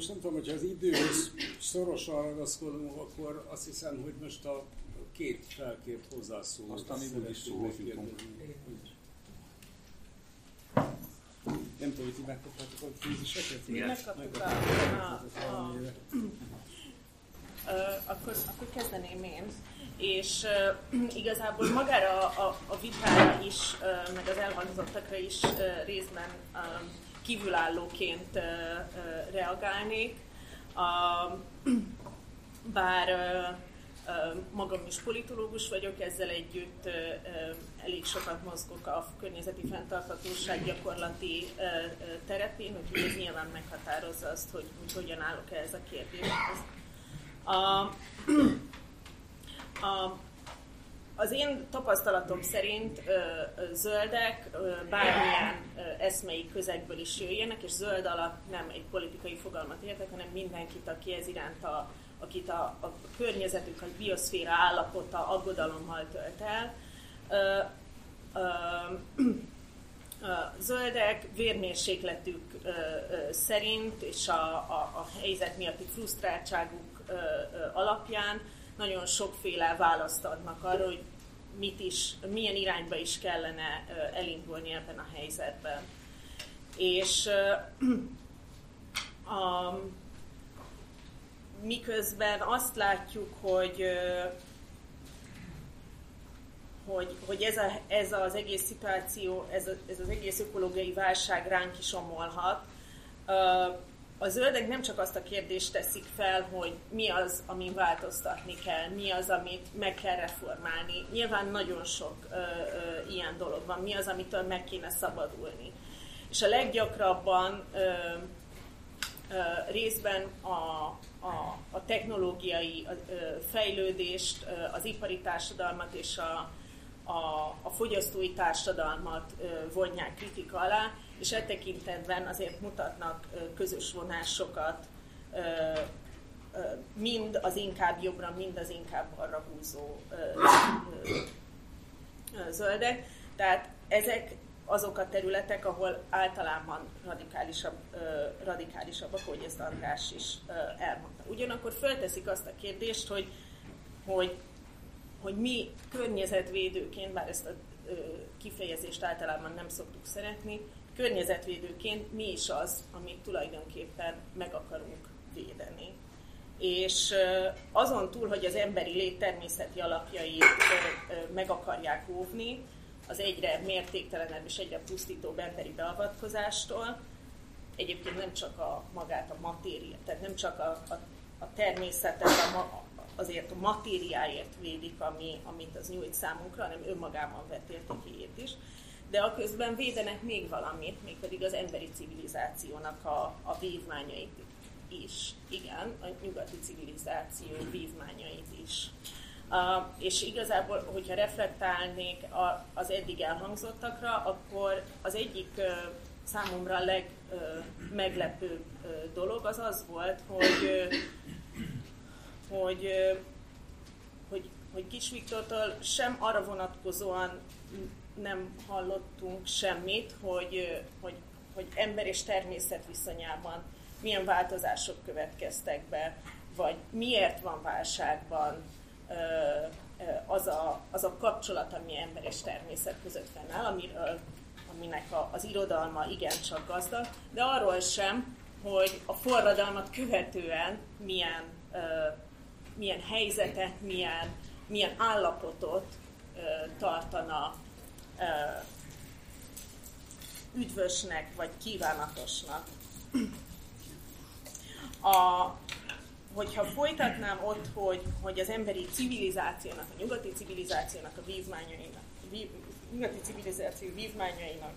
most nem tudom, hogyha az időhöz szorosan ragaszkodunk, akkor azt hiszem, hogy most a két felkért hozzászóló. Aztán még úgyis szóhoz jutunk. Nem tudom, hogy ti megkaptátok a fíziseket? Igen. Megkaptuk a, a, a, a, akkor, akkor kezdeném én. És uh, igazából magára a, a vitára is, uh, meg az elhangzottakra is uh, részben uh, kívülállóként reagálnék. Bár magam is politológus vagyok, ezzel együtt elég sokat mozgok a környezeti fenntarthatóság gyakorlati terepén, úgyhogy ez nyilván meghatározza azt, hogy, hogy hogyan állok ehhez a kérdéshez. A, a, az én tapasztalatom szerint zöldek bármilyen eszmei közegből is jöjjenek, és zöld alatt nem egy politikai fogalmat értek, hanem mindenkit, aki ez iránt a, akit a, a környezetük, a bioszféra állapota aggodalommal tölt el. Zöldek vérmérsékletük szerint és a, a, a helyzet miatti frusztráltságuk alapján nagyon sokféle választ adnak arra, hogy mit is, milyen irányba is kellene elindulni ebben a helyzetben. És a, miközben azt látjuk, hogy hogy, hogy ez, a, ez az egész szituáció, ez, a, ez az egész ökológiai válság ránk is omolhat. A zöldek nem csak azt a kérdést teszik fel, hogy mi az, amin változtatni kell, mi az, amit meg kell reformálni. Nyilván nagyon sok ö, ö, ilyen dolog van, mi az, amitől meg kéne szabadulni. És a leggyakrabban ö, ö, részben a, a, a technológiai fejlődést, az ipari társadalmat és a, a, a fogyasztói társadalmat vonják kritika alá, és e tekintetben azért mutatnak közös vonásokat mind az inkább jobbra, mind az inkább arra húzó zöldek. Tehát ezek azok a területek, ahol általában radikálisabb, radikálisabbak, hogy ezt András is elmondta. Ugyanakkor fölteszik azt a kérdést, hogy, hogy, hogy mi környezetvédőként, bár ezt a kifejezést általában nem szoktuk szeretni, környezetvédőként mi is az, amit tulajdonképpen meg akarunk védeni. És azon túl, hogy az emberi lét természeti alapjait meg akarják óvni, az egyre mértéktelenebb és egyre pusztítóbb emberi beavatkozástól. Egyébként nem csak a magát a matéria, tehát nem csak a, a, a természetet, a, azért a matériáért védik, ami, amit az nyújt számunkra, hanem önmagában vett értékéért is. De a közben védenek még valamit, mégpedig az emberi civilizációnak a, a vívmányait is. Igen, a nyugati civilizáció vívmányait is. Uh, és igazából, hogyha reflektálnék a, az eddig elhangzottakra, akkor az egyik uh, számomra legmeglepőbb uh, uh, dolog az az volt, hogy, uh, hogy, uh, hogy, hogy Kis Viktortól sem arra vonatkozóan nem hallottunk semmit, hogy, hogy, hogy ember és természet viszonyában milyen változások következtek be, vagy miért van válságban az a, az a kapcsolat, ami ember és természet között fennáll, amiről, aminek a, az irodalma igencsak gazdag, de arról sem, hogy a forradalmat követően milyen, milyen helyzetet, milyen, milyen állapotot tartana üdvösnek vagy kívánatosnak. A, hogyha folytatnám ott, hogy, hogy az emberi civilizációnak, a nyugati civilizációnak a vívmányainak, vív, nyugati civilizáció vívmányainak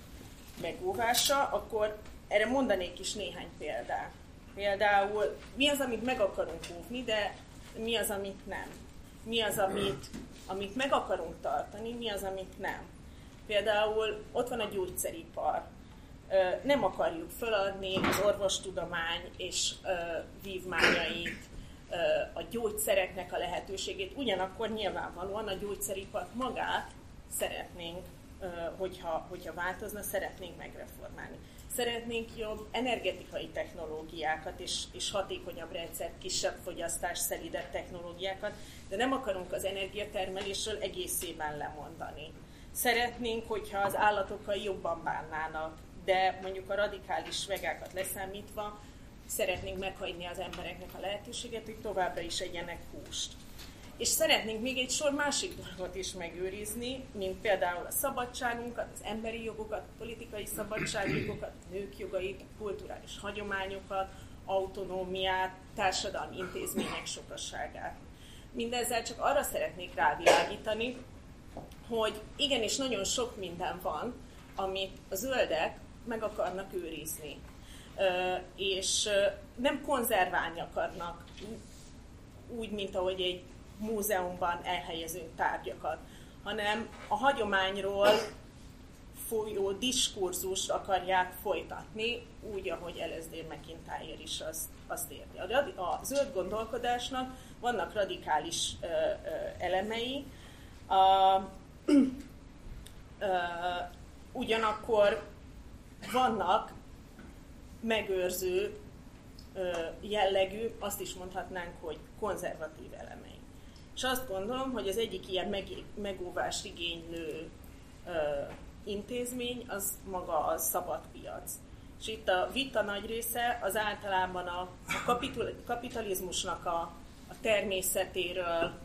megóvása, akkor erre mondanék is néhány példát. Például mi az, amit meg akarunk óvni, de mi az, amit nem. Mi az, amit, amit meg akarunk tartani, mi az, amit nem. Például ott van a gyógyszeripar. Nem akarjuk feladni az orvostudomány és vívmányait, a gyógyszereknek a lehetőségét, ugyanakkor nyilvánvalóan a gyógyszeripart magát szeretnénk, hogyha, hogyha változna, szeretnénk megreformálni. Szeretnénk jobb energetikai technológiákat és, és hatékonyabb rendszert, kisebb fogyasztás, szelidebb technológiákat, de nem akarunk az energiatermelésről egészében lemondani. Szeretnénk, hogyha az állatokkal jobban bánnának, de mondjuk a radikális vegákat leszámítva szeretnénk meghagyni az embereknek a lehetőséget, hogy továbbra is egyenek húst. És szeretnénk még egy sor másik dolgot is megőrizni, mint például a szabadságunkat, az emberi jogokat, a politikai szabadságjogokat, a nők jogait, a kulturális hagyományokat, autonómiát, társadalmi intézmények sokasságát. Mindezzel csak arra szeretnék rávilágítani, hogy igenis nagyon sok minden van, amit a zöldek meg akarnak őrizni. És nem konzerválni akarnak úgy, mint ahogy egy múzeumban elhelyezünk tárgyakat, hanem a hagyományról folyó diskurzust akarják folytatni, úgy, ahogy LSD McIntyre is azt, azt érti. A, a zöld gondolkodásnak vannak radikális ö, ö, elemei, a, ö, ugyanakkor vannak megőrző jellegű, azt is mondhatnánk, hogy konzervatív elemei. És azt gondolom, hogy az egyik ilyen meg, megóvást igénylő ö, intézmény az maga a szabad piac. És itt a vita nagy része az általában a, a kapitalizmusnak a, a természetéről ö,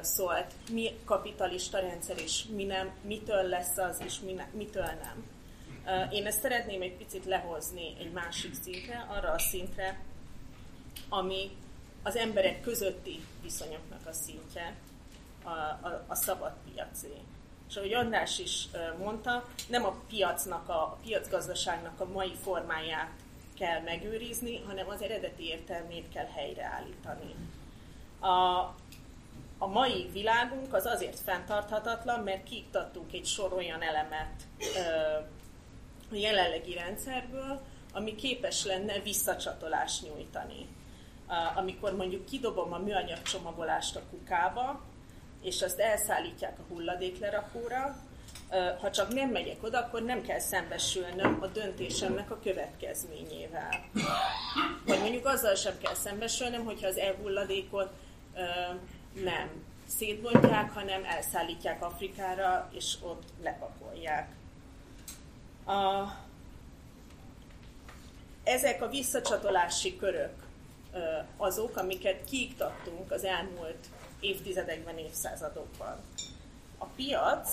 szólt, mi kapitalista rendszer, és mi nem, mitől lesz az, és mi ne, mitől nem. Én ezt szeretném egy picit lehozni egy másik szintre, arra a szintre, ami az emberek közötti viszonyoknak a szintje, a, a, a szabad piacé. És ahogy András is mondta, nem a piacnak, a, a piacgazdaságnak a mai formáját kell megőrizni, hanem az eredeti értelmét kell helyreállítani. A, a mai világunk az azért fenntarthatatlan, mert kiiktattunk egy sor olyan elemet a jelenlegi rendszerből, ami képes lenne visszacsatolást nyújtani amikor mondjuk kidobom a műanyag csomagolást a kukába, és azt elszállítják a hulladéklerakóra, ha csak nem megyek oda, akkor nem kell szembesülnöm a döntésemnek a következményével. Vagy mondjuk azzal sem kell szembesülnöm, hogyha az elhulladékot nem szétbontják, hanem elszállítják Afrikára, és ott lepakolják. A, ezek a visszacsatolási körök, azok, amiket kiiktattunk az elmúlt évtizedekben, évszázadokban. A piac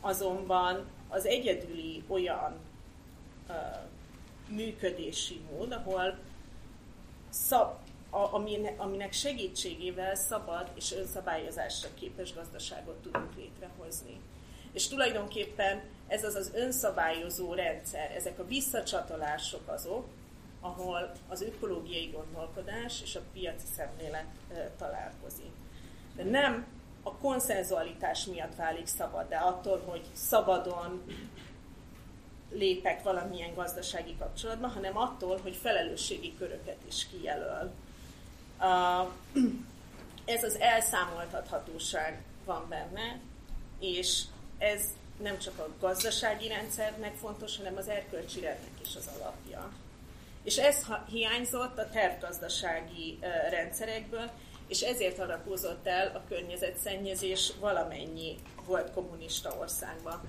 azonban az egyedüli olyan működési mód, ahol szab, aminek segítségével szabad és önszabályozásra képes gazdaságot tudunk létrehozni. És tulajdonképpen ez az az önszabályozó rendszer, ezek a visszacsatolások azok, ahol az ökológiai gondolkodás és a piaci szemlélet találkozik. De nem a konszenzualitás miatt válik szabad, de attól, hogy szabadon lépek valamilyen gazdasági kapcsolatban, hanem attól, hogy felelősségi köröket is kijelöl. Ez az elszámoltathatóság van benne, és ez nem csak a gazdasági rendszernek fontos, hanem az erkölcsi rendnek is az alapja. És ez hiányzott a tervgazdasági rendszerekből, és ezért harapózott el a környezetszennyezés valamennyi volt kommunista országban.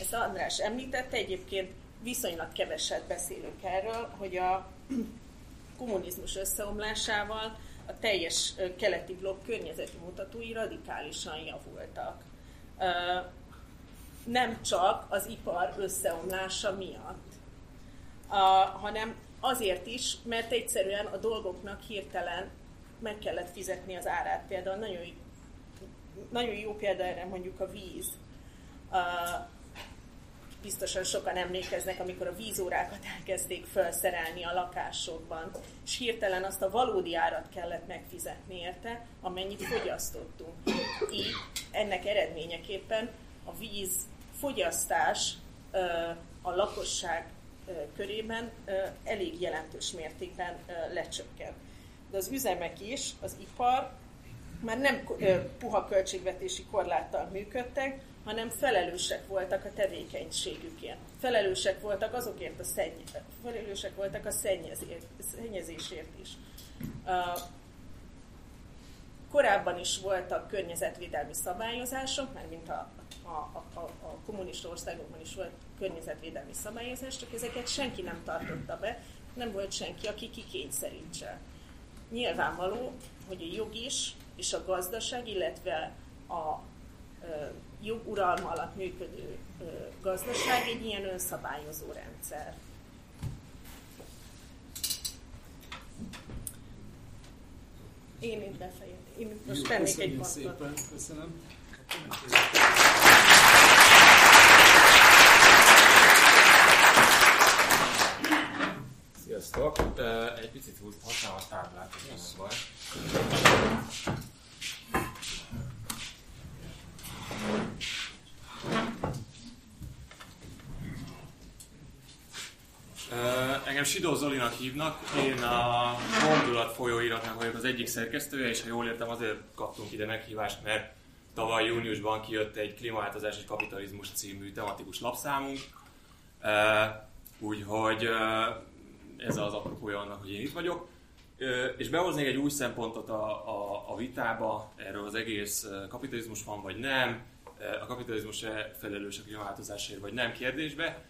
Ezt András említette, egyébként viszonylag keveset beszélünk erről, hogy a kommunizmus összeomlásával a teljes keleti blokk környezeti mutatói radikálisan javultak. Nem csak az ipar összeomlása miatt, hanem Azért is, mert egyszerűen a dolgoknak hirtelen meg kellett fizetni az árát. Például nagyon, nagyon jó példa erre mondjuk a víz. Biztosan sokan emlékeznek, amikor a vízórákat elkezdték felszerelni a lakásokban, és hirtelen azt a valódi árat kellett megfizetni érte, amennyit fogyasztottunk. Így ennek eredményeképpen a víz fogyasztás a lakosság körében elég jelentős mértékben lecsökkent. De az üzemek is, az ipar már nem puha költségvetési korláttal működtek, hanem felelősek voltak a tevékenységükért. Felelősek voltak azokért a szenny, felelősek voltak a szennyezésért is. Korábban is voltak környezetvédelmi szabályozások, mert mint a, a, a, a kommunista országokban is volt környezetvédelmi szabályozás, csak ezeket senki nem tartotta be, nem volt senki, aki kikényszerítse. Nyilvánvaló, hogy a jog is, és a gazdaság, illetve a joguralma alatt működő gazdaság egy ilyen önszabályozó rendszer. Én itt befejezem. Én most tennék egy pontot. szépen, köszönöm. Sziasztok! Egy picit használom a táblát, hogy nem baj. Engem Sidó Zolinak hívnak, én a Gondolat folyóiratnak vagyok az egyik szerkesztője, és ha jól értem, azért kaptunk ide meghívást, mert tavaly júniusban kijött egy Klímaváltozás és Kapitalizmus című tematikus lapszámunk, úgyhogy ez az apropója annak, hogy én itt vagyok. És behoznék egy új szempontot a, a, a vitába, erről az egész kapitalizmus van vagy nem, a kapitalizmus -e felelős a klímaváltozásért vagy nem kérdésbe.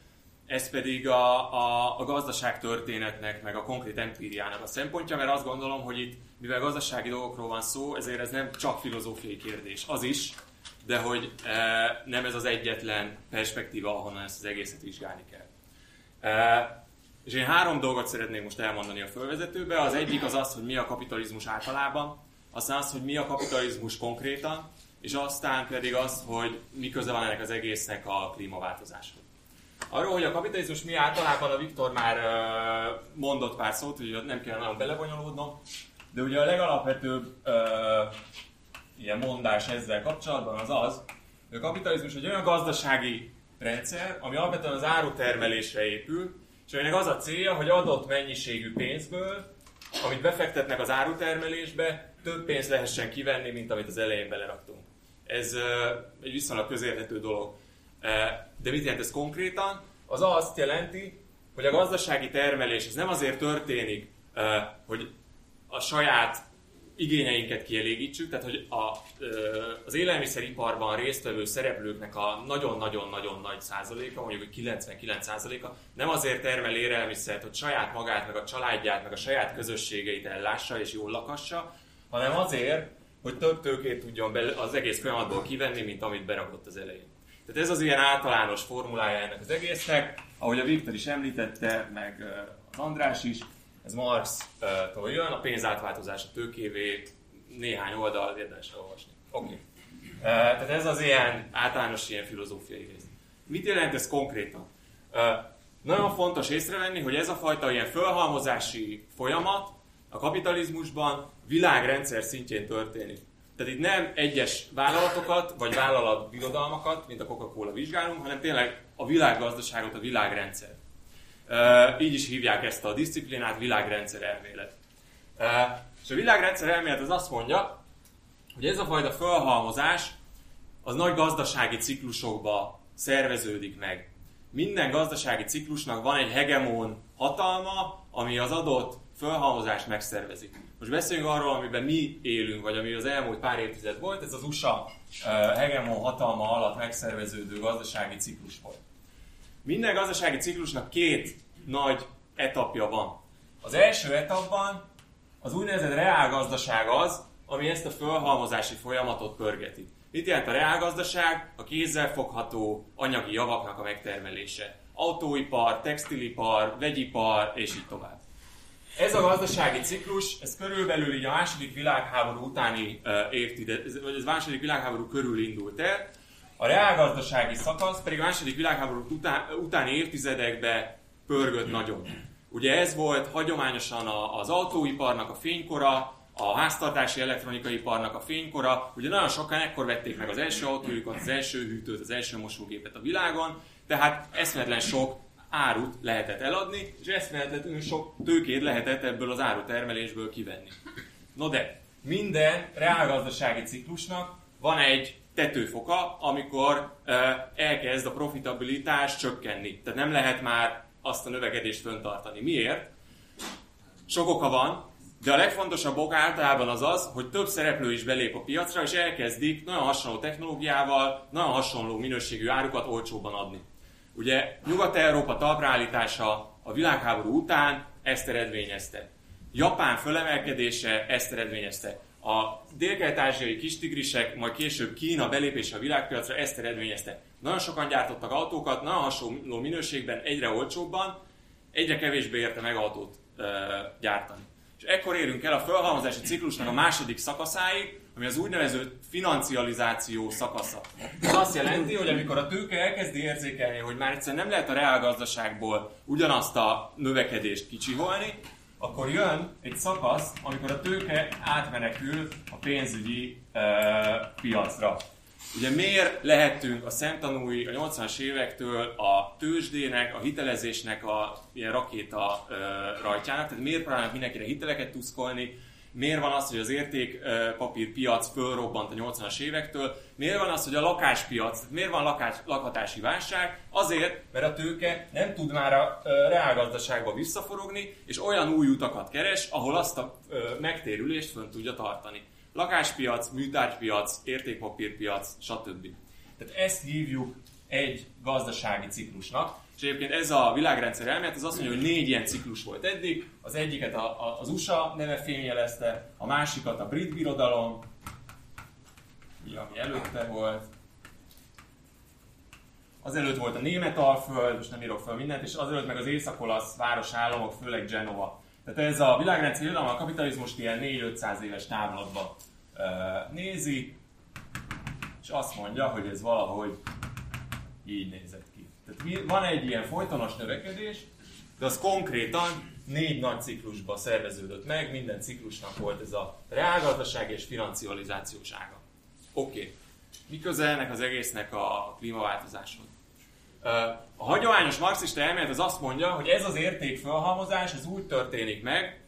Ez pedig a, a, a gazdaság történetnek, meg a konkrét empíriának a szempontja, mert azt gondolom, hogy itt, mivel gazdasági dolgokról van szó, ezért ez nem csak filozófiai kérdés, az is, de hogy e, nem ez az egyetlen perspektíva, ahonnan ezt az egészet vizsgálni kell. E, és én három dolgot szeretnék most elmondani a fölvezetőbe. Az egyik az az, hogy mi a kapitalizmus általában, aztán az, hogy mi a kapitalizmus konkrétan, és aztán pedig az, hogy mi köze van ennek az egésznek a klímaváltozáshoz. Arról, hogy a kapitalizmus mi általában a Viktor már mondott pár szót, hogy nem kell nagyon belebonyolódnom, de ugye a legalapvetőbb uh, ilyen mondás ezzel kapcsolatban az az, hogy a kapitalizmus egy olyan gazdasági rendszer, ami alapvetően az árutermelésre épül, és aminek az a célja, hogy adott mennyiségű pénzből, amit befektetnek az árutermelésbe, több pénzt lehessen kivenni, mint amit az elején beleraktunk. Ez egy viszonylag közérthető dolog. De mit jelent ez konkrétan? Az azt jelenti, hogy a gazdasági termelés ez nem azért történik, hogy a saját igényeinket kielégítsük, tehát hogy a, az élelmiszeriparban résztvevő szereplőknek a nagyon-nagyon-nagyon nagy százaléka, mondjuk 99 százaléka nem azért termel élelmiszert, hogy saját magát, meg a családját, meg a saját közösségeit ellássa és jól lakassa, hanem azért, hogy több tőkét tudjon az egész folyamatból kivenni, mint amit berakott az elején. Tehát ez az ilyen általános formulája ennek az egésznek, ahogy a Viktor is említette, meg az András is, ez Marx-tól jön, a pénz átváltozása tőkévé, néhány oldal érdemes olvasni. Oké. Okay. Tehát ez az ilyen általános ilyen filozófiai rész. Mit jelent ez konkrétan? Nagyon fontos észrevenni, hogy ez a fajta ilyen fölhalmozási folyamat a kapitalizmusban világrendszer szintjén történik. Tehát itt nem egyes vállalatokat, vagy vállalatbirodalmakat, mint a Coca-Cola vizsgálunk, hanem tényleg a világgazdaságot, a világrendszer. Így is hívják ezt a disziplinát világrendszer elmélet. És a világrendszer elmélet az azt mondja, hogy ez a fajta felhalmozás az nagy gazdasági ciklusokba szerveződik meg. Minden gazdasági ciklusnak van egy hegemon hatalma, ami az adott felhalmozást megszervezi. Most beszéljünk arról, amiben mi élünk, vagy ami az elmúlt pár évtized volt, ez az USA hegemon hatalma alatt megszerveződő gazdasági ciklus volt. Minden gazdasági ciklusnak két nagy etapja van. Az első etapban az úgynevezett reálgazdaság az, ami ezt a fölhalmozási folyamatot pörgeti. Mit jelent a reálgazdaság? A kézzel fogható anyagi javaknak a megtermelése. Autóipar, textilipar, vegyipar, és így tovább. Ez a gazdasági ciklus, ez körülbelül így a második világháború utáni uh, évtized, vagy az második világháború körül indult el. A reálgazdasági szakasz pedig a második világháború után, utáni évtizedekben pörgött nagyon. Ugye ez volt hagyományosan az autóiparnak a fénykora, a háztartási elektronikai iparnak a fénykora. Ugye nagyon sokan ekkor vették meg az első autójukat, az első hűtőt, az első mosógépet a világon, tehát eszmetlen sok árut lehetett eladni, és eszmetlenül sok tőkét lehetett ebből az árutermelésből kivenni. No de, minden reálgazdasági ciklusnak van egy tetőfoka, amikor elkezd a profitabilitás csökkenni. Tehát nem lehet már azt a növekedést föntartani. Miért? Sok oka van, de a legfontosabb ok általában az az, hogy több szereplő is belép a piacra, és elkezdik nagyon hasonló technológiával, nagyon hasonló minőségű árukat olcsóban adni. Ugye Nyugat-Európa talpraállítása a világháború után ezt eredményezte. Japán fölemelkedése ezt eredményezte. A dél-kelet-ázsiai kistigrisek, majd később Kína belépése a világpiacra ezt eredményezte. Nagyon sokan gyártottak autókat, nagyon hasonló minőségben, egyre olcsóbban, egyre kevésbé érte meg autót e, gyártani. És ekkor érünk el a felhalmozási ciklusnak a második szakaszáig, ami az úgynevezett financializáció szakasza. Ez azt jelenti, hogy amikor a tőke elkezdi érzékelni, hogy már egyszerűen nem lehet a reálgazdaságból ugyanazt a növekedést kicsiholni, akkor jön egy szakasz, amikor a tőke átmenekül a pénzügyi uh, piacra. Ugye miért lehetünk a szemtanúi a 80-as évektől a tőzsdének, a hitelezésnek a ilyen rakéta uh, rajtjának, tehát miért próbálnak mindenkire hiteleket tuszkolni, miért van az, hogy az értékpapírpiac fölrobbant a 80-as évektől, miért van az, hogy a lakáspiac, miért van lakás, lakhatási válság? Azért, mert a tőke nem tud már a reálgazdaságba visszaforogni, és olyan új utakat keres, ahol azt a megtérülést fönn tudja tartani. Lakáspiac, műtárgypiac, értékpapírpiac, stb. Tehát ezt hívjuk egy gazdasági ciklusnak, és egyébként ez a világrendszer elmélet az azt mondja, hogy négy ilyen ciklus volt eddig. Az egyiket a, a, az USA neve fényjelezte, a másikat a brit birodalom, ami előtte volt. Azelőtt volt a német alföld, most nem írok fel mindent, és azelőtt meg az észak-olasz városállamok, főleg Genova. Tehát ez a világrendszer irodalom a kapitalizmust ilyen 4-500 éves távlatban nézi, és azt mondja, hogy ez valahogy így ki. Tehát van egy ilyen folytonos növekedés, de az konkrétan négy nagy ciklusban szerveződött meg, minden ciklusnak volt ez a reálgazdaság és financializációs. Oké. Okay. Mi köze ennek az egésznek a klímaváltozáshoz? A hagyományos marxista elmélet az azt mondja, hogy ez az értékfelhalmozás ez úgy történik meg,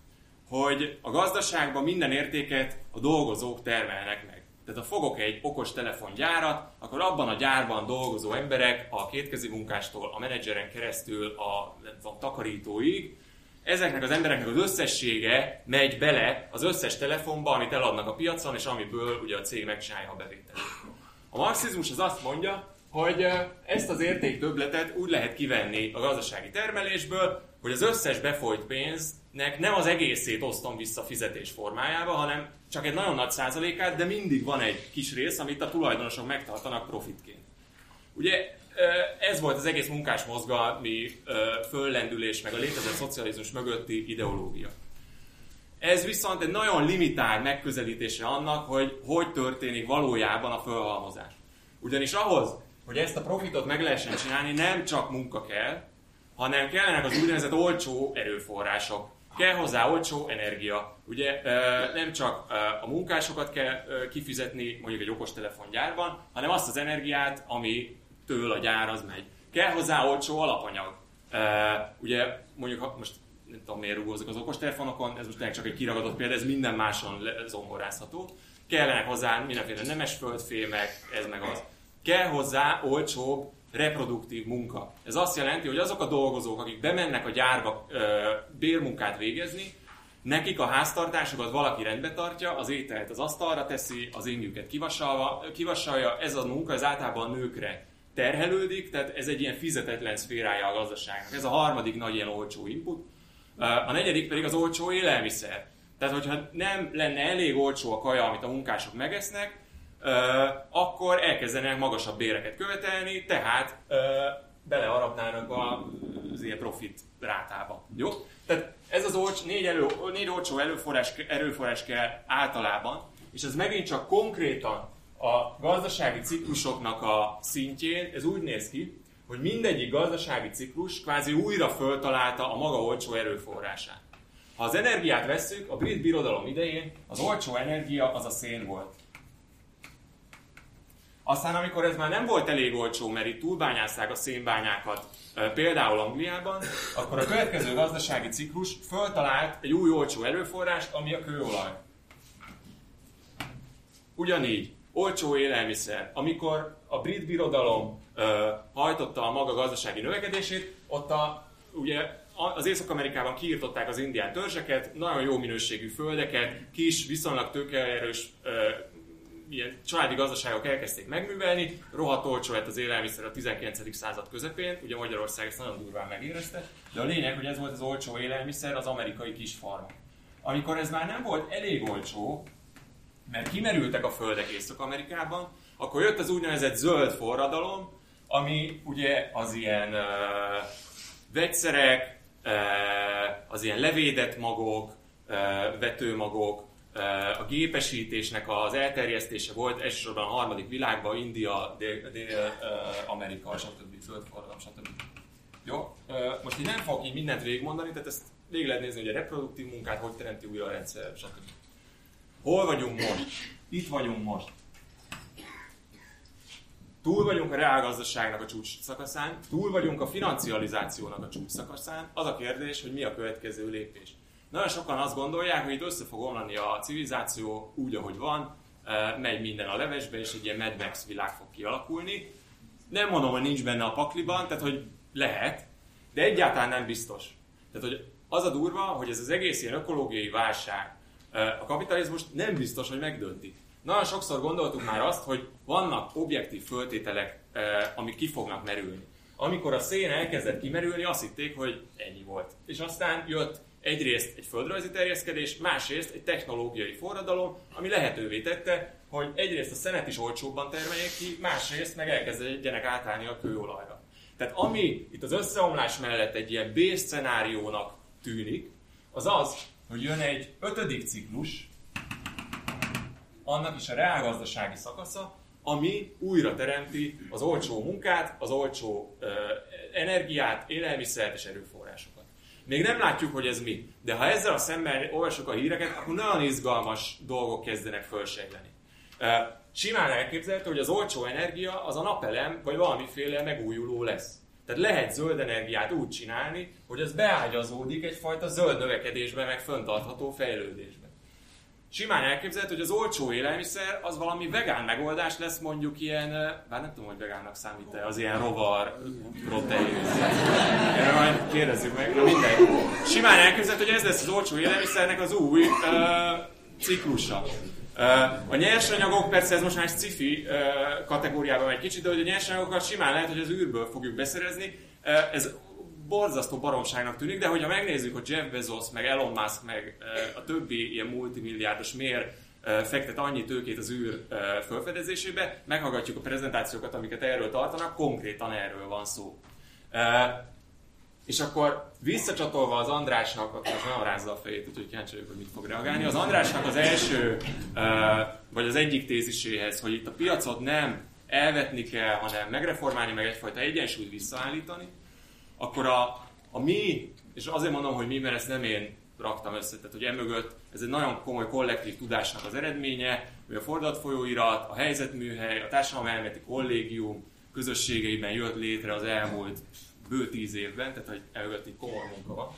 hogy a gazdaságban minden értéket a dolgozók termelnek meg. Tehát ha fogok egy okos telefongyárat, akkor abban a gyárban dolgozó emberek, a kétkezi munkástól, a menedzseren keresztül, a, a takarítóig, ezeknek az embereknek az összessége megy bele az összes telefonba, amit eladnak a piacon, és amiből ugye a cég megcsinálja a bevételt. A marxizmus az azt mondja, hogy ezt az értéktöbletet úgy lehet kivenni a gazdasági termelésből, hogy az összes befolyt pénznek nem az egészét osztom vissza fizetés formájába, hanem csak egy nagyon nagy százalékát, de mindig van egy kis rész, amit a tulajdonosok megtartanak profitként. Ugye ez volt az egész munkás mozgalmi föllendülés, meg a létezett szocializmus mögötti ideológia. Ez viszont egy nagyon limitált megközelítése annak, hogy hogy történik valójában a fölhalmozás. Ugyanis ahhoz, hogy ezt a profitot meg lehessen csinálni, nem csak munka kell, hanem kellenek az úgynevezett olcsó erőforrások. Kell hozzá olcsó energia. Ugye nem csak a munkásokat kell kifizetni mondjuk egy okostelefongyárban, hanem azt az energiát, ami től a gyár az megy. Kell hozzá olcsó alapanyag. Ugye mondjuk most nem tudom miért rúgózok az okostelefonokon, ez most tényleg csak egy kiragadott példa, ez minden máson zongorázható. Kellenek hozzá mindenféle nemes földfémek, ez meg az. Kell hozzá olcsóbb reproduktív munka. Ez azt jelenti, hogy azok a dolgozók, akik bemennek a gyárba ö, bérmunkát végezni, nekik a háztartásokat valaki rendbe tartja, az ételt az asztalra teszi, az ingüket kivasalja, ez a munka az általában a nőkre terhelődik, tehát ez egy ilyen fizetetlen szférája a gazdaságnak. Ez a harmadik nagy ilyen olcsó input. A negyedik pedig az olcsó élelmiszer. Tehát, hogyha nem lenne elég olcsó a kaja, amit a munkások megesznek, akkor elkezdenek magasabb béreket követelni, tehát belearapnának az ilyen profit rátába. Jó? Tehát ez az olcs, négy, elő, négy olcsó erőforrás, erőforrás kell általában, és ez megint csak konkrétan a gazdasági ciklusoknak a szintjén, ez úgy néz ki, hogy mindegyik gazdasági ciklus kvázi újra föltalálta a maga olcsó erőforrását. Ha az energiát vesszük, a brit birodalom idején az olcsó energia az a szén volt. Aztán, amikor ez már nem volt elég olcsó, mert itt túlbányázták a szénbányákat, például Angliában, akkor a következő gazdasági ciklus föltalált egy új olcsó erőforrást, ami a kőolaj. Ugyanígy. olcsó élelmiszer. Amikor a brit birodalom ö, hajtotta a maga gazdasági növekedését, ott a, ugye az Észak-Amerikában kiirtották az indián törzseket, nagyon jó minőségű földeket, kis, viszonylag tőkeerős ilyen családi gazdaságok elkezdték megművelni, rohadt olcsó lett az élelmiszer a 19. század közepén, ugye Magyarország ezt nagyon durván megérezte, de a lényeg, hogy ez volt az olcsó élelmiszer az amerikai kisfarmok. Amikor ez már nem volt elég olcsó, mert kimerültek a földek Észak-Amerikában, akkor jött az úgynevezett zöld forradalom, ami ugye az ilyen uh, vegyszerek, uh, az ilyen levédett magok, uh, vetőmagok, a gépesítésnek az elterjesztése volt elsősorban a harmadik világban, India, Dél-Amerika, Dél, stb. földforradalom, stb. Jó? Most így nem fogok így mindent végigmondani, tehát ezt végig lehet nézni, hogy a reproduktív munkát hogy teremti újra a rendszer, stb. Hol vagyunk most? Itt vagyunk most. Túl vagyunk a reálgazdaságnak a csúcs szakaszán, túl vagyunk a financializációnak a csúcs szakaszán. Az a kérdés, hogy mi a következő lépés. Nagyon sokan azt gondolják, hogy itt össze fog omlani a civilizáció úgy, ahogy van, megy minden a levesbe, és egy ilyen Mad Max világ fog kialakulni. Nem mondom, hogy nincs benne a pakliban, tehát hogy lehet, de egyáltalán nem biztos. Tehát, hogy az a durva, hogy ez az egész ilyen ökológiai válság a kapitalizmus nem biztos, hogy megdönti. Nagyon sokszor gondoltuk már azt, hogy vannak objektív föltételek, amik ki fognak merülni. Amikor a szén elkezdett kimerülni, azt hitték, hogy ennyi volt. És aztán jött egyrészt egy földrajzi terjeszkedés, másrészt egy technológiai forradalom, ami lehetővé tette, hogy egyrészt a szenet is olcsóbban termeljék ki, másrészt meg elkezdjenek átállni a kőolajra. Tehát ami itt az összeomlás mellett egy ilyen B-szenáriónak tűnik, az az, hogy jön egy ötödik ciklus, annak is a reálgazdasági szakasza, ami újra teremti az olcsó munkát, az olcsó ö, energiát, élelmiszert és erőforrásokat. Még nem látjuk, hogy ez mi, de ha ezzel a szemmel olvasok a híreket, akkor nagyon izgalmas dolgok kezdenek fölsejleni. Simán elképzelhető, hogy az olcsó energia az a napelem, vagy valamiféle megújuló lesz. Tehát lehet zöld energiát úgy csinálni, hogy az beágyazódik egyfajta zöld növekedésbe, meg föntartható fejlődésbe. Simán elképzelhető, hogy az olcsó élelmiszer az valami vegán megoldás lesz, mondjuk ilyen, bár nem tudom, hogy vegánnak számít-e, az ilyen rovar protein. Erre majd kérdezzük meg, na mindegy. Simán elképzelhető, hogy ez lesz az olcsó élelmiszernek az új uh, ciklusa. Uh, a nyersanyagok, persze ez most már egy sci-fi uh, kategóriában egy kicsit, de hogy a nyersanyagokat simán lehet, hogy az űrből fogjuk beszerezni. Uh, ez borzasztó baromságnak tűnik, de hogyha megnézzük, hogy Jeff Bezos, meg Elon Musk, meg a többi ilyen multimilliárdos miért fektet annyi tőkét az űr felfedezésébe, meghallgatjuk a prezentációkat, amiket erről tartanak, konkrétan erről van szó. És akkor visszacsatolva az Andrásnak, akkor most nagyon rázza a fejét, úgyhogy kíváncsi hogy mit fog reagálni. Az Andrásnak az első, vagy az egyik téziséhez, hogy itt a piacot nem elvetni kell, hanem megreformálni, meg egyfajta egyensúlyt visszaállítani, akkor a, a mi, és azért mondom, hogy mi, mert ezt nem én raktam össze, tehát hogy emögött ez egy nagyon komoly kollektív tudásnak az eredménye, hogy a fordulat folyóirat, a helyzetműhely, a társadalmi elméleti kollégium közösségeiben jött létre az elmúlt bő tíz évben, tehát hogy emögött egy komoly munka van.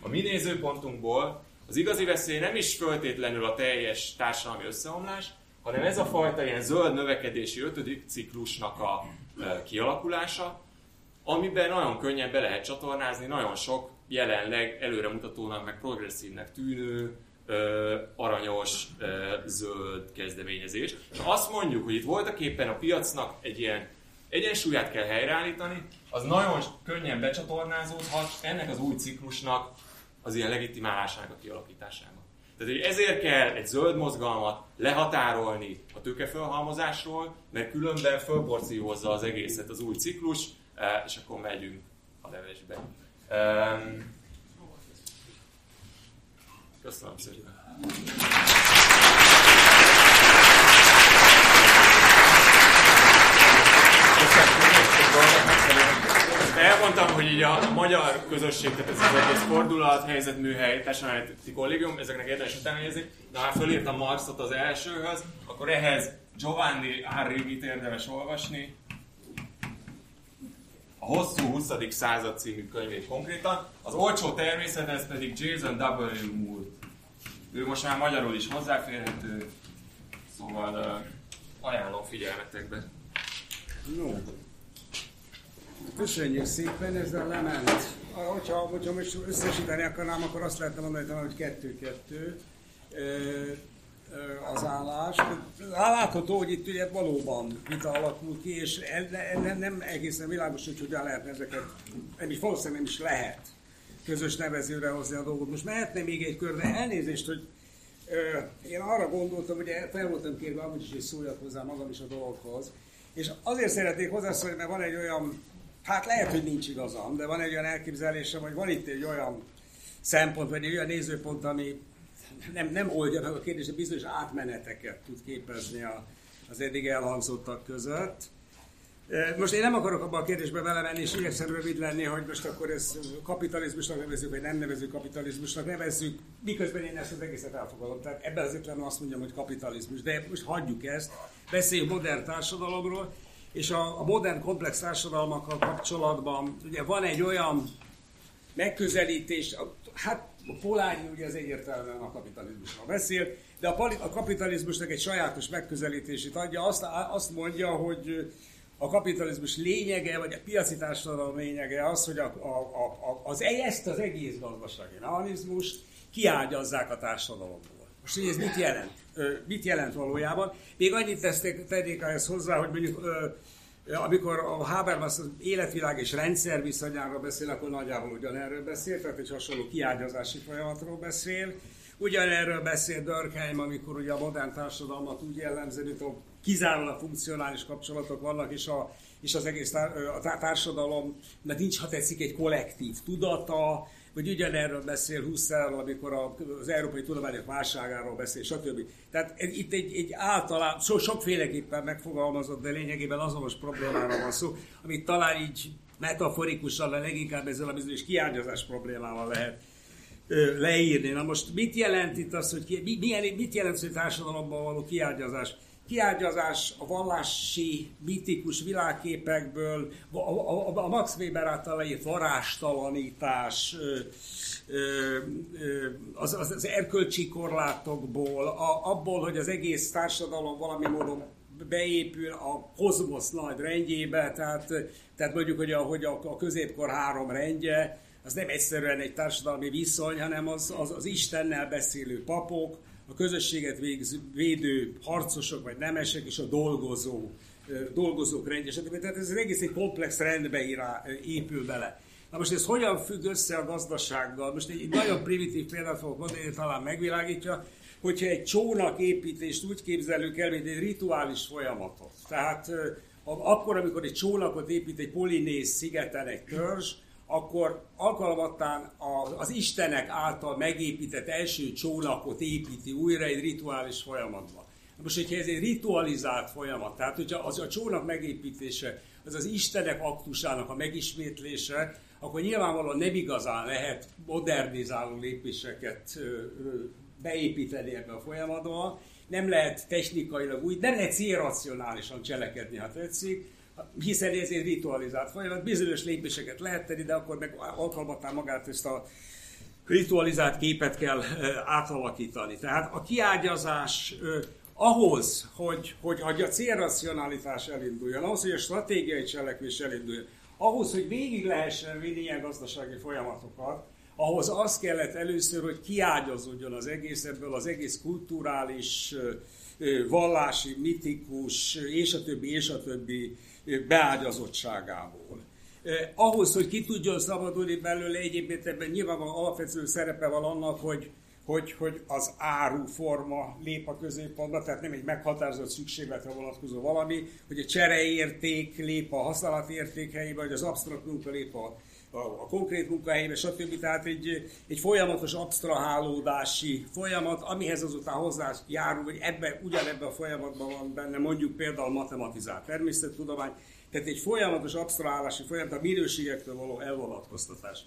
A mi nézőpontunkból az igazi veszély nem is föltétlenül a teljes társadalmi összeomlás, hanem ez a fajta ilyen zöld növekedési ötödik ciklusnak a kialakulása, amiben nagyon könnyen be lehet csatornázni nagyon sok jelenleg előremutatónak, meg progresszívnek tűnő, ö, aranyos, ö, zöld kezdeményezés. És azt mondjuk, hogy itt voltak éppen a piacnak egy ilyen egyensúlyát kell helyreállítani, az nagyon könnyen becsatornázódhat ennek az új ciklusnak az ilyen legitimálásának a kialakításába. Tehát hogy ezért kell egy zöld mozgalmat lehatárolni a tőkefölhalmozásról, mert különben fölporciózza az egészet az új ciklus, és akkor megyünk a levesbe. Köszönöm szépen. Elmondtam, hogy így a magyar közösség, tehát ez az egész fordulat, helyzetműhely, társadalmi kollégium, ezeknek érdemes utána nézni. De ha fölírtam Marxot az elsőhöz, akkor ehhez Giovanni Arrigit érdemes olvasni, hosszú 20. század című könyvét konkrétan. Az olcsó természethez pedig Jason W. Moore. Ő most már magyarul is hozzáférhető, szóval uh, ajánlom figyelmetekbe. No. Köszönjük szépen, ezzel lement. Hogyha, hogyha most összesíteni akarnám, akkor azt lehetne mondani, hogy kettő-kettő az állás. Látható, hogy itt ugye valóban vita alakul ki, és nem, nem egészen világos, hogy hogyan lehetne ezeket, nem is valószínűleg nem is lehet közös nevezőre hozni a dolgot. Most mehetne még egy körbe, elnézést, hogy én arra gondoltam, hogy fel voltam kérve amúgy is, hogy szóljak hozzá magam is a dolgokhoz, és azért szeretnék hozzászólni, mert van egy olyan, hát lehet, hogy nincs igazam, de van egy olyan elképzelésem, hogy van itt egy olyan szempont, vagy egy olyan nézőpont, ami nem, nem oldja meg a kérdést, bizonyos átmeneteket tud képezni a, az eddig elhangzottak között. Most én nem akarok abban a kérdésbe menni, és igyekszem rövid lenni, hogy most akkor ez kapitalizmusnak nevezzük, vagy nem nevezzük kapitalizmusnak, nevezzük, miközben én ezt az egészet elfogadom. Tehát ebben az értelemben azt mondjam, hogy kapitalizmus. De most hagyjuk ezt, beszéljünk modern társadalomról, és a, a modern komplex társadalmakkal kapcsolatban ugye van egy olyan megközelítés, hát Polányi ugye az egyértelműen a kapitalizmusról beszél, de a, a kapitalizmusnak egy sajátos megközelítését adja, azt, azt mondja, hogy a kapitalizmus lényege, vagy a piaci társadalom lényege az, hogy a, a, a, az, ezt az egész gazdasági mechanizmust kiágyazzák a társadalomból. Most hogy ez mit jelent? Mit jelent valójában? Még annyit teszték, tennék ehhez hozzá, hogy mondjuk amikor a Habermas az életvilág és rendszer viszonyáról beszél, akkor nagyjából ugyanerről beszél, tehát egy hasonló kiágyazási folyamatról beszél. Ugyanerről beszél Dörkheim, amikor ugye a modern társadalmat úgy jellemzi, mint a kizárólag funkcionális kapcsolatok vannak, és, a, és az egész tár, a társadalom, mert nincs, ha tetszik, egy kollektív tudata, vagy ugyanerről beszél Husserl, amikor az európai tudományok válságáról beszél, stb. Tehát itt egy, egy általán, so, sokféleképpen megfogalmazott, de lényegében azonos problémára van szó, amit talán így metaforikusan, de leginkább ezzel a bizonyos kiágyazás problémával lehet leírni. Na most mit jelent itt az, hogy ki, mi, milyen, mit jelent, hogy társadalomban való kiágyazás? Kiágyazás a vallási, mitikus világképekből, a, a, a Max Weber által leírt varástalanítás, az, az, az erkölcsi korlátokból, a, abból, hogy az egész társadalom valami módon beépül a kozmosz nagy rendjébe, tehát, tehát mondjuk, hogy a, hogy a, a középkor három rendje, az nem egyszerűen egy társadalmi viszony, hanem az, az, az Istennel beszélő papok, a közösséget végz, védő harcosok vagy nemesek és a dolgozó, dolgozók rendje, Tehát ez egész egy komplex rendbe irá, épül bele. Na most ez hogyan függ össze a gazdasággal? Most egy, egy nagyon primitív példát fogok mondani, talán megvilágítja, hogyha egy csónak építést úgy képzelünk el, mint egy rituális folyamatot. Tehát akkor, amikor egy csónakot épít egy polinész szigeten egy törzs, akkor alkalmattán az Istenek által megépített első csónakot építi újra egy rituális folyamatban. Most, hogyha ez egy ritualizált folyamat, tehát hogyha az a csónak megépítése, az az Istenek aktusának a megismétlése, akkor nyilvánvalóan nem igazán lehet modernizáló lépéseket beépíteni ebbe a folyamatba, nem lehet technikailag úgy, nem lehet irracionálisan cselekedni, ha tetszik, hiszen ez egy ritualizált folyamat, bizonyos lépéseket lehet tenni, de akkor meg alkalmattán magát ezt a ritualizált képet kell átalakítani. Tehát a kiágyazás ahhoz, hogy, hogy a célracionalitás elinduljon, ahhoz, hogy a stratégiai cselekvés elinduljon, ahhoz, hogy végig lehessen vinni ilyen gazdasági folyamatokat, ahhoz az kellett először, hogy kiágyazódjon az egész ebből, az egész kulturális, vallási, mitikus, és a többi, és a többi beágyazottságából. Eh, ahhoz, hogy ki tudjon szabadulni belőle, egyébként ebben nyilvánvalóan alapvető szerepe van annak, hogy, hogy, hogy az áruforma lép a középpontba, tehát nem egy meghatározott szükségletre vonatkozó valami, hogy a csereérték lép a használati helyébe, vagy az absztrakt munka lép a, a, a konkrét munkahelyébe, stb. Tehát egy, egy folyamatos abstrahálódási folyamat, amihez azután hozzájárul, hogy ebbe, ugyanebben a folyamatban van benne mondjuk például matematizált természettudomány, tehát egy folyamatos absztrahálási folyamat, a minőségektől való elvonatkoztatás.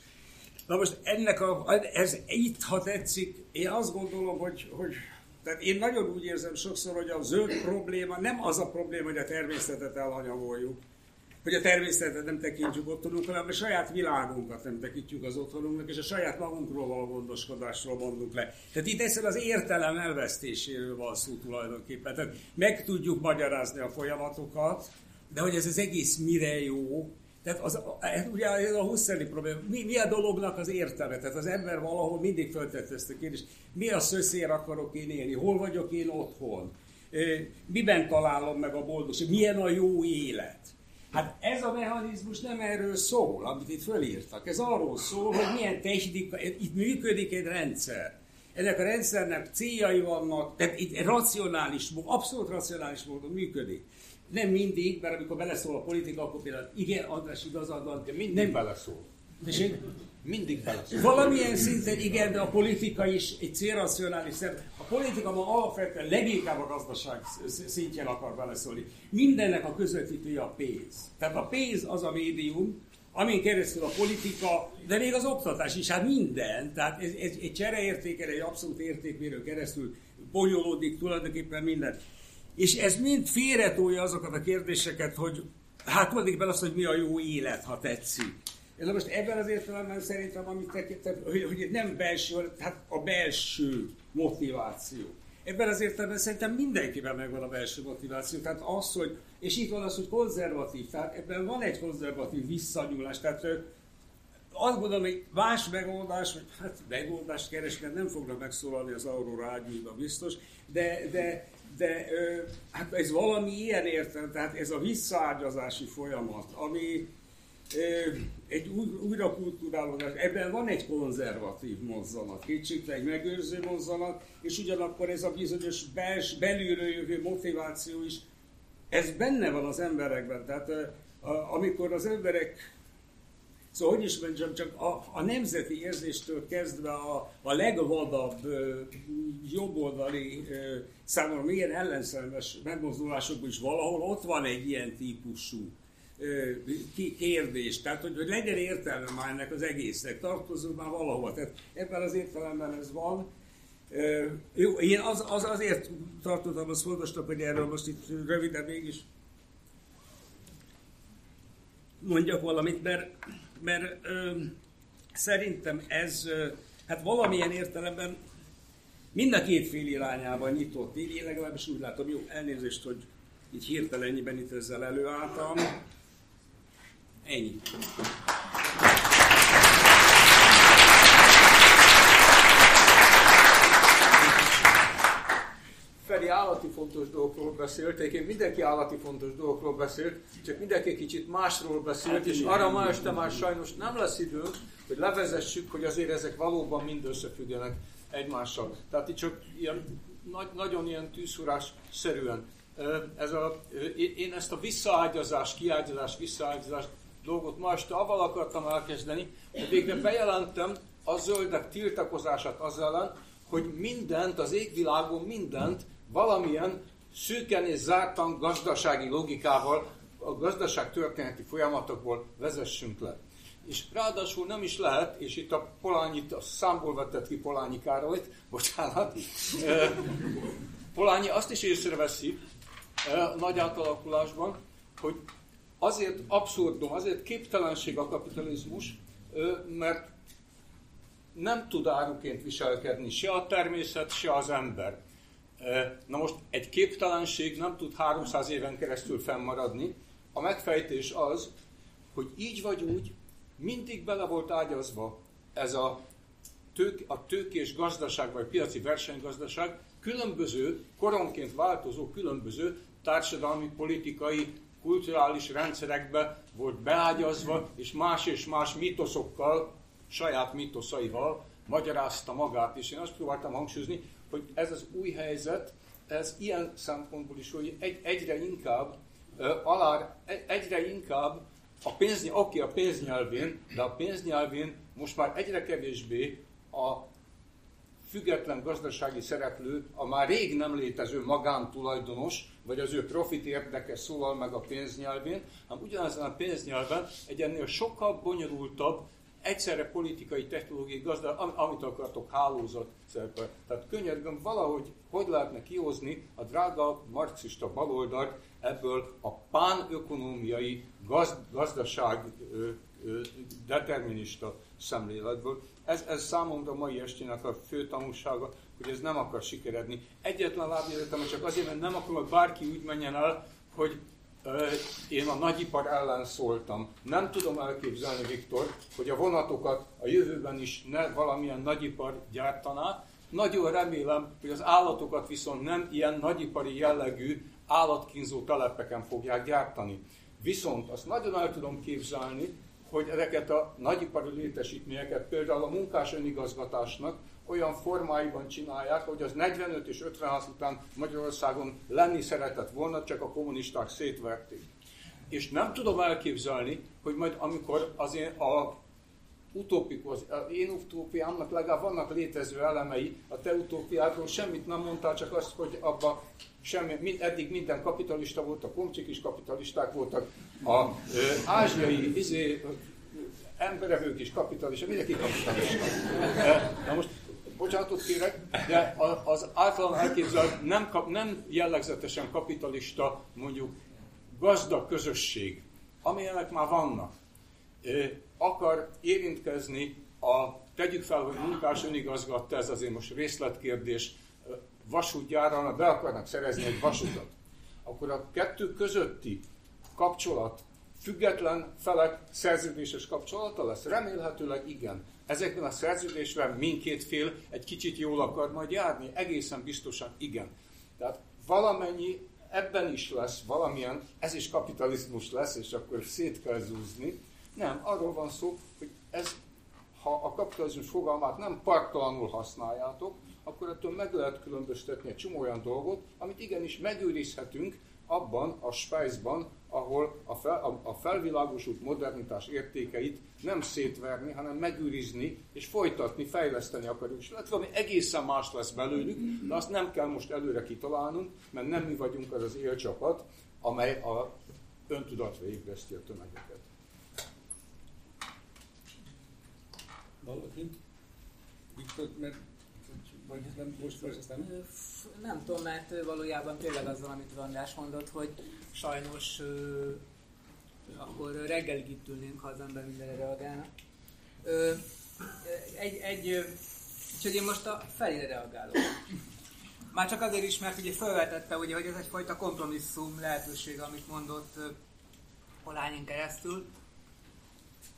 Na most ennek a, ez itt, ha tetszik, én azt gondolom, hogy, hogy tehát én nagyon úgy érzem sokszor, hogy a zöld probléma nem az a probléma, hogy a természetet elhanyagoljuk, hogy a természetet nem tekintjük otthonunk, hanem a saját világunkat nem tekintjük az otthonunknak, és a saját magunkról való gondoskodásról mondunk le. Tehát itt egyszer az értelem elvesztéséről van szó tulajdonképpen. Tehát meg tudjuk magyarázni a folyamatokat, de hogy ez az egész mire jó, tehát az, hát ugye ez a Husserli probléma, mi, mi a dolognak az értelme? Tehát az ember valahol mindig föltette ezt a kérdést, mi a szöszér akarok én élni, hol vagyok én otthon, miben találom meg a boldogság, milyen a jó élet. Hát ez a mechanizmus nem erről szól, amit itt fölírtak. Ez arról szól, hogy milyen technika, itt működik egy rendszer. Ennek a rendszernek céljai vannak, tehát itt racionális, abszolút racionális módon működik. Nem mindig, mert amikor beleszól a politika, akkor például igen, András igazad van. De mindig nem beleszól. Tessék? Mindig beleszól. Valamilyen szinten igen, de a politika is egy célracionális szert. A politika ma alapvetően leginkább a gazdaság szintjén akar beleszólni. Mindennek a közvetítője a pénz. Tehát a pénz az a médium, amin keresztül a politika, de még az oktatás is, hát minden. Tehát ez, ez egy csereértéken, egy abszolút értékmérő keresztül bonyolódik tulajdonképpen minden. És ez mind félretolja azokat a kérdéseket, hogy hát tulajdonképpen azt, hogy mi a jó élet, ha tetszik. Na most ebben az értelemben szerintem, amit te, hogy, hogy nem belső, hát a belső motiváció. Ebben az értelemben szerintem mindenkiben megvan a belső motiváció. Tehát az, hogy, és itt van az, hogy konzervatív, tehát ebben van egy konzervatív visszanyúlás. Tehát azt gondolom, hogy más megoldás, vagy hát megoldást keresni, nem fognak megszólalni az Aurora ágyújban biztos, de, de, de hát ez valami ilyen értelem, tehát ez a visszaágyazási folyamat, ami, egy új, újrakulturálódás, ebben van egy konzervatív mozzanat, kétségtelen egy megőrző mozzanat, és ugyanakkor ez a bizonyos bels, belülről jövő motiváció is, ez benne van az emberekben. Tehát amikor az emberek Szóval, hogy is mondjam, csak a, a nemzeti érzéstől kezdve a, a legvadabb jobboldali számomra milyen ellenszerves megmozdulásokban is valahol ott van egy ilyen típusú kérdés, tehát hogy, hogy legyen értelme már ennek az egésznek, tartozunk már valahova. Tehát ebben az értelemben ez van. Jó, én az, az azért tartottam az fontosnak, hogy erről most itt röviden mégis mondjak valamit, mert, mert ö, szerintem ez, ö, hát valamilyen értelemben mind a két fél irányában nyitott. Én legalábbis úgy látom, jó, elnézést, hogy így hirtelennyben itt ezzel előálltam. Ennyi. Feri állati fontos dolgokról beszélt, egyébként mindenki állati fontos dolgokról beszélt, csak mindenki kicsit másról beszélt, hát, és arra ma este már sajnos nem lesz időnk, hogy levezessük, hogy azért ezek valóban mind összefüggenek egymással. Tehát itt csak ilyen, nagyon ilyen tűzhúrás szerűen. Ez a, én ezt a visszaágyazás, kiágyazás, visszaágyazás dolgot ma este avval akartam elkezdeni, hogy végre bejelentem a zöldek tiltakozását az ellen, hogy mindent, az égvilágon mindent valamilyen szűken és zártan gazdasági logikával, a gazdaság történeti folyamatokból vezessünk le. És ráadásul nem is lehet, és itt a Polányit, a számból vetett ki Polányi Károlyt, bocsánat, Polányi azt is észreveszi nagy átalakulásban, hogy azért abszurdum, azért képtelenség a kapitalizmus, mert nem tud áruként viselkedni se a természet, se az ember. Na most egy képtelenség nem tud 300 éven keresztül fennmaradni. A megfejtés az, hogy így vagy úgy mindig bele volt ágyazva ez a, tők, a tőkés gazdaság, vagy piaci versenygazdaság különböző, koronként változó különböző társadalmi, politikai kulturális rendszerekbe volt beágyazva, és más és más mitoszokkal, saját mitoszaival magyarázta magát. És én azt próbáltam hangsúlyozni, hogy ez az új helyzet, ez ilyen szempontból is, hogy egy, egyre inkább alár, egyre inkább a pénz, oké, a pénznyelvén, de a pénznyelvén most már egyre kevésbé a független gazdasági szereplő, a már rég nem létező magántulajdonos, vagy az ő profit érdeke szólal meg a pénznyelvén, hanem ugyanezen a pénznyelven egy ennél sokkal bonyolultabb, egyszerre politikai, technológiai, gazda, amit akartok, hálózat szerepel. Tehát könyörgöm, valahogy hogy lehetne kihozni a drága marxista baloldalt ebből a pánökonomiai gazd, gazdaság determinista szemléletből. Ez, ez számomra a mai estének a fő tanulsága, hogy ez nem akar sikeredni. Egyetlen lábjeletem, csak azért, mert nem akarom, hogy bárki úgy menjen el, hogy én a nagyipar ellen szóltam. Nem tudom elképzelni, Viktor, hogy a vonatokat a jövőben is ne valamilyen nagyipar gyártaná. Nagyon remélem, hogy az állatokat viszont nem ilyen nagyipari jellegű állatkínzó telepeken fogják gyártani. Viszont azt nagyon el tudom képzelni, hogy ezeket a nagyipari létesítményeket például a munkás önigazgatásnak olyan formáiban csinálják, hogy az 45 és 56% után Magyarországon lenni szeretett volna, csak a kommunisták szétverték. És nem tudom elképzelni, hogy majd amikor az én, a utópikus, az én utópiámnak legalább vannak létező elemei, a te utópiádról semmit nem mondtál, csak azt, hogy abba semmi, eddig minden kapitalista volt, a komcsik is kapitalisták voltak, a ö, ázsiai izé, emberevők is kapitalista, mindenki kapitalista. Na most bocsánatot kérek, de az általán elképzelt nem, nem jellegzetesen kapitalista, mondjuk gazdag közösség, amilyenek már vannak, akar érintkezni a, tegyük fel, hogy munkás önigazgatta, ez azért most részletkérdés, vasútjára, be akarnak szerezni egy vasutat, akkor a kettő közötti kapcsolat független felek szerződéses kapcsolata lesz? Remélhetőleg igen. Ezekben a szerződésben mindkét fél egy kicsit jól akar majd járni? Egészen biztosan igen. Tehát valamennyi ebben is lesz valamilyen, ez is kapitalizmus lesz, és akkor szét kell zúzni. Nem, arról van szó, hogy ez, ha a kapitalizmus fogalmát nem partalanul használjátok, akkor ettől meg lehet különböztetni egy csomó olyan dolgot, amit igenis megőrizhetünk abban a spájzban, ahol a, fel, a, a felvilágosult modernitás értékeit nem szétverni, hanem megőrizni és folytatni, fejleszteni akarjuk. És lehet valami egészen más lesz belőlük, de azt nem kell most előre kitalálnunk, mert nem mi vagyunk az az élcsapat, amely a öntudatra ébreszti a tömegeket. Valaki? Viktor, mert vagy nem most vagy aztán? Nem tudom, mert valójában tényleg az, amit András mondott, hogy sajnos ö, akkor reggelig itt ülnénk, ha az ember mindenre reagálna. Ö, egy, egy, úgyhogy én most a felére reagálok. Már csak azért is, mert ugye felvetette, ugye, hogy ez egyfajta kompromisszum lehetőség, amit mondott Olányin keresztül.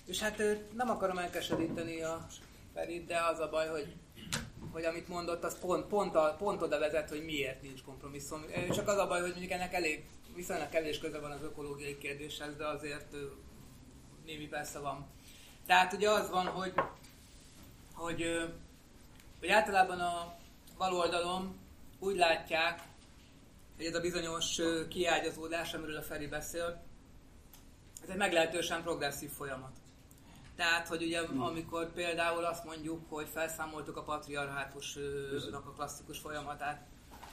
És hát nem akarom elkeseríteni a Ferit, de az a baj, hogy hogy amit mondott, az pont, pont, a, pont oda vezet, hogy miért nincs kompromisszum. Csak az a baj, hogy mondjuk ennek elég, viszonylag kevés köze van az ökológiai kérdéshez, de azért némi persze van. Tehát ugye az van, hogy, hogy, hogy általában a baloldalon úgy látják, hogy ez a bizonyos kiágyazódás, amiről a Feri beszél, ez egy meglehetősen progresszív folyamat. Tehát, hogy ugye hmm. amikor például azt mondjuk, hogy felszámoltuk a patriarhátusnak a klasszikus folyamatát,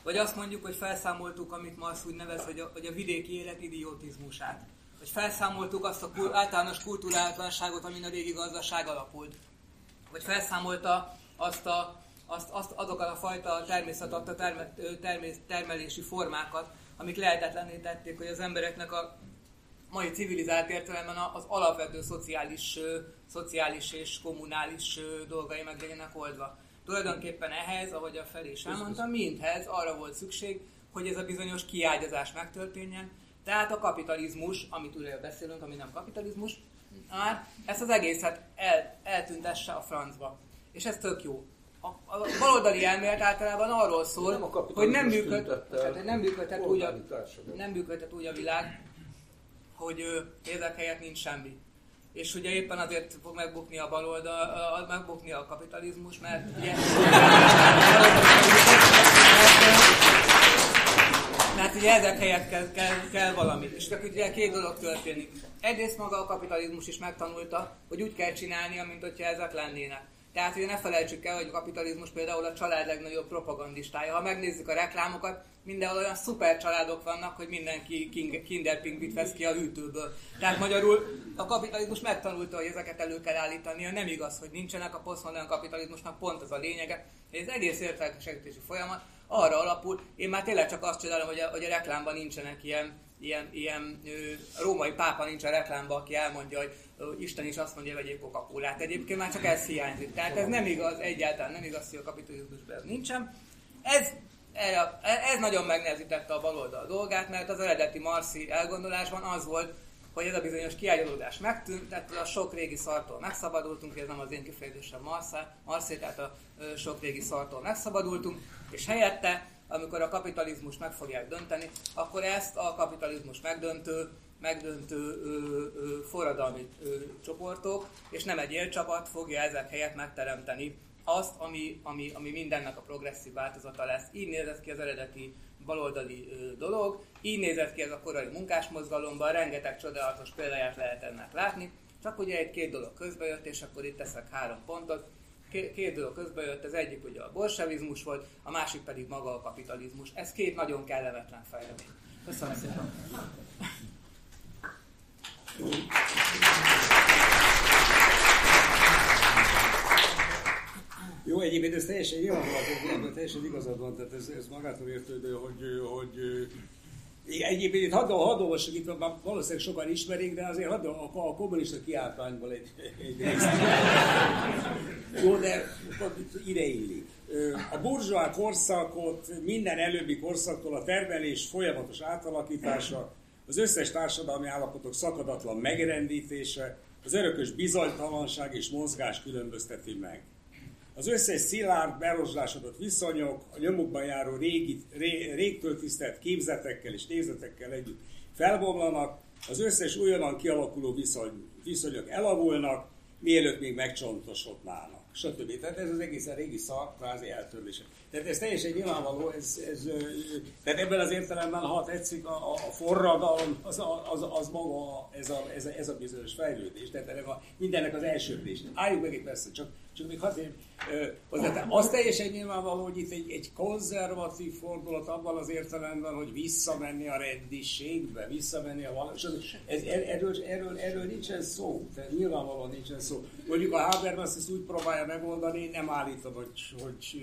vagy azt mondjuk, hogy felszámoltuk, amit ma azt úgy nevez, hogy a, hogy a vidéki élet idiotizmusát. Vagy felszámoltuk azt a kul- általános kultúráltalanságot, amin a régi gazdaság alapult. Vagy felszámolta azt a, azt, azt, azokat a fajta természetadta terme, termés, termelési formákat, amik lehetetlenné tették, hogy az embereknek a mai civilizált értelemben az alapvető szociális, szociális és kommunális dolgai meg legyenek oldva. Tulajdonképpen ehhez, ahogy a felé is elmondta, mindhez arra volt szükség, hogy ez a bizonyos kiágyazás megtörténjen. Tehát a kapitalizmus, amit ugye beszélünk, ami nem kapitalizmus, már ezt az egészet el, eltüntesse a francba. És ez tök jó. A, a baloldali elmélet általában arról szól, nem hogy nem, működ, hát nem működhet úgy a, nem működhet úgy a világ, hogy ezek helyett nincs semmi. És ugye éppen azért fog megbukni a baloldal, megbukni a kapitalizmus, mert ugye... mert ugye ezek helyett kell, kell, kell valami. És csak ugye két dolog történik. Egyrészt maga a kapitalizmus is megtanulta, hogy úgy kell csinálni, mint hogyha ezek lennének. Tehát ugye ne felejtsük el, hogy a kapitalizmus például a család legnagyobb propagandistája. Ha megnézzük a reklámokat, mindenhol olyan szuper családok vannak, hogy mindenki Kinder Pingvit vesz ki a hűtőből. Tehát magyarul a kapitalizmus megtanulta, hogy ezeket elő kell állítania. Nem igaz, hogy nincsenek a posztmodern kapitalizmusnak pont az a lényege, az egész értelkesítési folyamat arra alapul, én már tényleg csak azt csodálom, hogy a, hogy a reklámban nincsenek ilyen, ilyen, ilyen ö, római pápa nincs a reklámban, aki elmondja, hogy ö, Isten is azt mondja, hogy vegyék coca. Egyébként már csak ez hiányzik. Tehát ez nem igaz, egyáltalán nem igaz, hogy a kapitalizmusban ez nincsen. Ez ez nagyon megnehezítette a baloldal dolgát, mert az eredeti Marci elgondolásban az volt, hogy ez a bizonyos kiágyalódás megtűnt, tehát a sok régi szartól megszabadultunk, ez nem az én kifejezésem Marci, tehát a sok régi szartól megszabadultunk, és helyette, amikor a kapitalizmus meg fogják dönteni, akkor ezt a kapitalizmus megdöntő, megdöntő ö, ö, forradalmi ö, csoportok, és nem egy élcsapat fogja ezek helyett megteremteni azt, ami, ami, ami mindennek a progresszív változata lesz. Így nézett ki az eredeti baloldali ö, dolog, így nézett ki ez a korai munkásmozgalomban, rengeteg csodálatos példáját lehet ennek látni, csak ugye egy két dolog közbejött, és akkor itt teszek három pontot. Két dolog közbejött, az egyik ugye a bolsevizmus volt, a másik pedig maga a kapitalizmus. Ez két nagyon kellemetlen fejlemény. Köszönöm szépen! Jó, egyébként ez teljesen nyilvánvaló, teljesen igazad van, tehát ez, ez magától értődő, hogy, hogy Egyébként itt hadd, hadd olvasok, itt valószínűleg sokan ismerik, de azért hadd a, a kommunista kiáltványból egy, egy. Jó, de ide illik. A burzsóá korszakot minden előbbi korszaktól a termelés folyamatos átalakítása, az összes társadalmi állapotok szakadatlan megrendítése, az örökös bizonytalanság és mozgás különbözteti meg. Az összes szilárd, berozsdásodott viszonyok, a nyomukban járó régi, ré, régtől tisztelt képzetekkel és nézetekkel együtt felbomlanak, az összes újonnan kialakuló viszony, viszonyok elavulnak, mielőtt még megcsontosodnának stb. Tehát ez az egészen régi szak, kvázi eltörlése. Tehát ez teljesen nyilvánvaló, ez, ez, tehát ebben az értelemben, ha tetszik, a, a forradalom, az, az, az maga ez a, ez, a, ez a bizonyos fejlődés, tehát ennek a, mindennek az elsőbbés. Álljuk meg egy persze, csak, csak még hadd hozzá. Az teljesen nyilvánvaló, hogy itt egy, egy konzervatív fordulat abban az értelemben, hogy visszamenni a rendiségbe, visszamenni a valós. Ez, erről, erről, erről nincsen szó, tehát nyilvánvalóan nincsen szó. Mondjuk a Habermas ezt úgy próbálja megoldani, nem állítom, hogy, hogy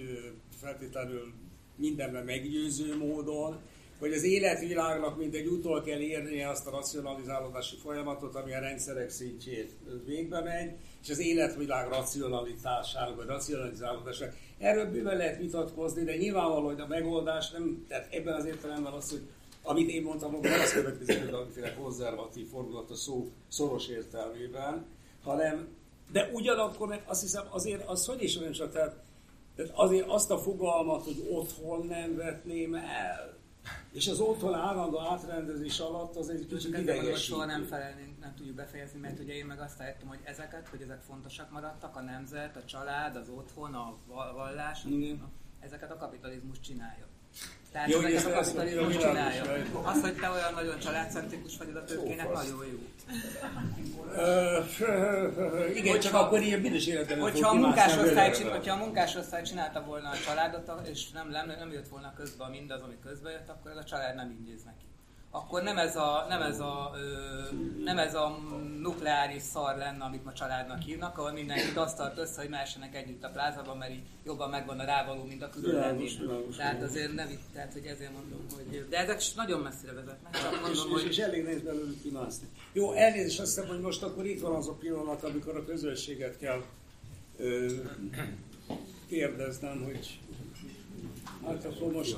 feltétlenül mindenben meggyőző módon, hogy az életvilágnak mindegy utol kell érnie azt a racionalizálódási folyamatot, ami a rendszerek szintjét végbe megy, és az életvilág racionalitásának, vagy racionalizálódásának. Erről bőven lehet vitatkozni, de nyilvánvaló, hogy a megoldás nem, tehát ebben az értelemben az, hogy amit én mondtam, hogy az következik, hogy valamiféle konzervatív fordulat a szó szoros értelmében, hanem, de ugyanakkor azt hiszem azért az, hogy is olyan csak, tehát, tehát azért azt a fogalmat, hogy otthon nem vetném el, és az otthon állandó átrendezés alatt az egy kicsit idegesítő. soha nem felelnénk, nem tudjuk befejezni, mert ugye én meg azt állítom, hogy ezeket, hogy ezek fontosak maradtak, a nemzet, a család, az otthon, a vallás, ezeket a kapitalizmus csinálja. Tehát Jó, ezeket a kapitalizmus csinálja. Az, hogy te olyan nagyon családcentrikus vagy, a tőkének nagyon jó. Igen, csak akkor ilyen büdös életben hogyha a, munkásosztály, hogyha a munkásosztály csinálta volna a családot, és nem, nem, nem jött volna közbe mindaz, ami közbe jött, akkor ez a család nem ingyéz neki akkor nem ez a, nem ez a, ö, nem ez a nukleáris szar lenne, amit ma családnak hívnak, ahol mindenkit azt tart össze, hogy mássanak együtt a plázában, mert így jobban megvan a rávaló, mint a külön Tehát azért nem itt, tehát hogy ezért mondom, hogy... De ezek nagyon messzire vezetnek. Csak mondom, és, hogy... és, elég nehéz belőlük kimászni. Jó, elnézést azt hiszem, hogy most akkor itt van az a pillanat, amikor a közönséget kell ö, kérdeznem, hogy hát akkor most